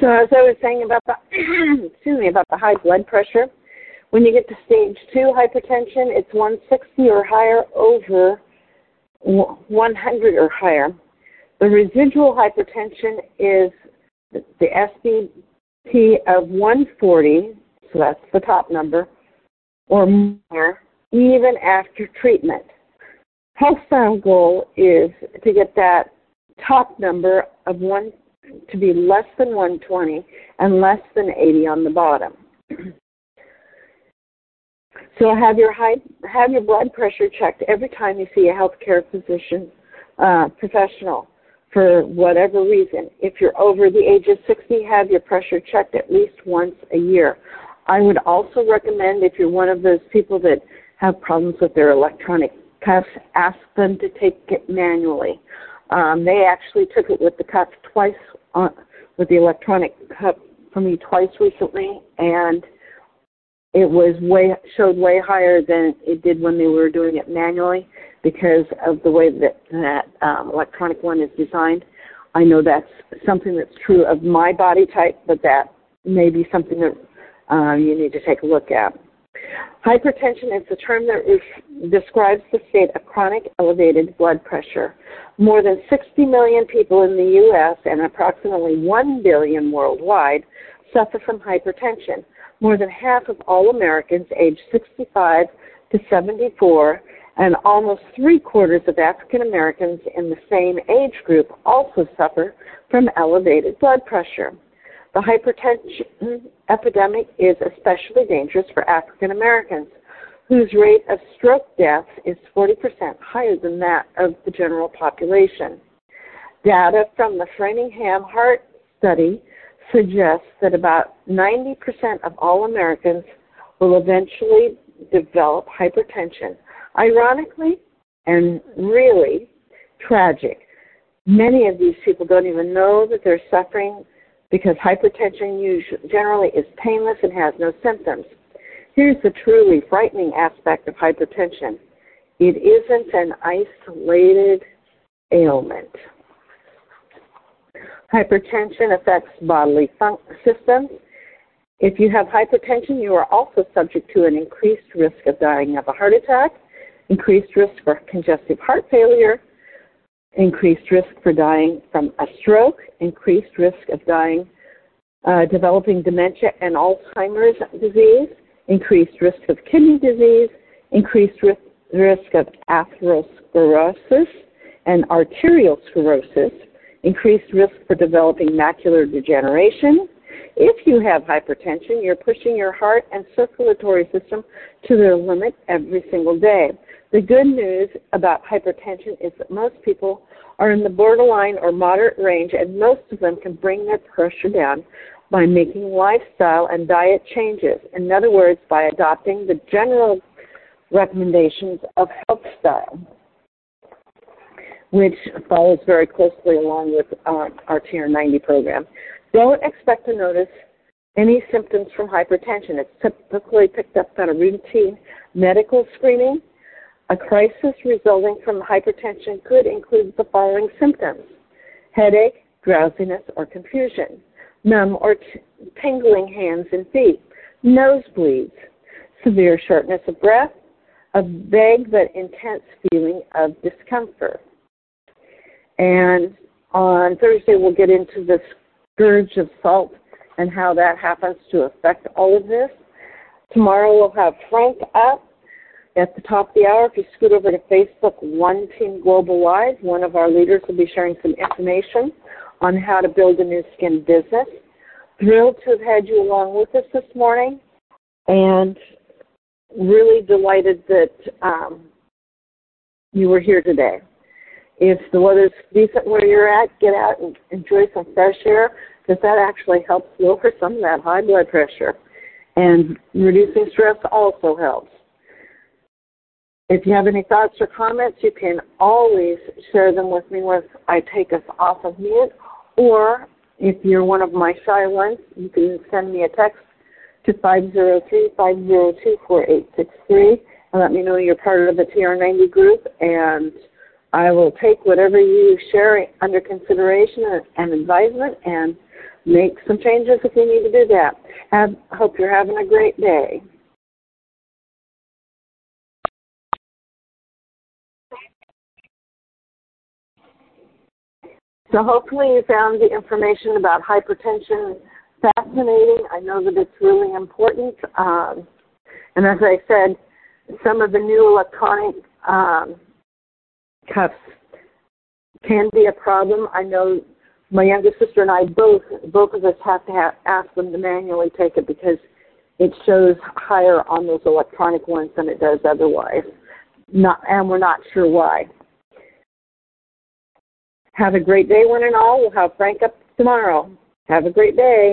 So as I was saying about the excuse me about the high blood pressure, when you get to stage two hypertension, it's 160 or higher over 100 or higher. The residual hypertension is the SBP of 140, so that's the top number, or more, even after treatment. Health style goal is to get that top number of one to be less than 120 and less than 80 on the bottom. so have your high, have your blood pressure checked every time you see a healthcare physician uh, professional for whatever reason. If you're over the age of 60, have your pressure checked at least once a year. I would also recommend if you're one of those people that have problems with their electronic cuffs, ask them to take it manually. Um, they actually took it with the cuff twice on, with the electronic cuff for me twice recently, and it was way showed way higher than it did when they were doing it manually because of the way that that um, electronic one is designed. I know that's something that's true of my body type, but that may be something that uh, you need to take a look at. Hypertension is a term that describes the state of chronic elevated blood pressure. More than 60 million people in the U.S. and approximately 1 billion worldwide suffer from hypertension. More than half of all Americans aged 65 to 74 and almost three quarters of African Americans in the same age group also suffer from elevated blood pressure. The hypertension epidemic is especially dangerous for African Americans, whose rate of stroke deaths is 40% higher than that of the general population. Data from the Framingham Heart Study suggests that about 90% of all Americans will eventually develop hypertension. Ironically, and really tragic, many of these people don't even know that they're suffering because hypertension usually, generally is painless and has no symptoms. Here's the truly frightening aspect of hypertension it isn't an isolated ailment. Hypertension affects bodily fun- systems. If you have hypertension, you are also subject to an increased risk of dying of a heart attack, increased risk for congestive heart failure, increased risk for dying from a stroke, increased risk of dying, uh, developing dementia and Alzheimer's disease, increased risk of kidney disease, increased risk, risk of atherosclerosis and arterial sclerosis, increased risk for developing macular degeneration. If you have hypertension, you're pushing your heart and circulatory system to their limit every single day. The good news about hypertension is that most people are in the borderline or moderate range, and most of them can bring their pressure down by making lifestyle and diet changes. In other words, by adopting the general recommendations of health style, which follows very closely along with uh, our TR90 program. Don't expect to notice any symptoms from hypertension. It's typically picked up on a routine medical screening a crisis resulting from hypertension could include the following symptoms headache, drowsiness, or confusion, numb or t- tingling hands and feet, nosebleeds, severe shortness of breath, a vague but intense feeling of discomfort. And on Thursday, we'll get into the scourge of salt and how that happens to affect all of this. Tomorrow, we'll have Frank up at the top of the hour, if you scoot over to Facebook, One Team Global Live, one of our leaders will be sharing some information on how to build a Nu Skin business. Thrilled to have had you along with us this morning, and really delighted that um, you were here today. If the weather's decent where you're at, get out and enjoy some fresh air because that actually helps lower some of that high blood pressure. And reducing stress also helps. If you have any thoughts or comments, you can always share them with me once I take us off of mute. Or if you're one of my shy ones, you can send me a text to 503-502-4863 and let me know you're part of the TR90 group and I will take whatever you share under consideration and advisement and make some changes if you need to do that. Have, hope you're having a great day. So hopefully you found the information about hypertension fascinating. I know that it's really important. Um, and as I said, some of the new electronic um, cuffs can be a problem. I know my younger sister and I both both of us have to have, ask them to manually take it because it shows higher on those electronic ones than it does otherwise. Not and we're not sure why. Have a great day, one and all. We'll have Frank up tomorrow. Have a great day.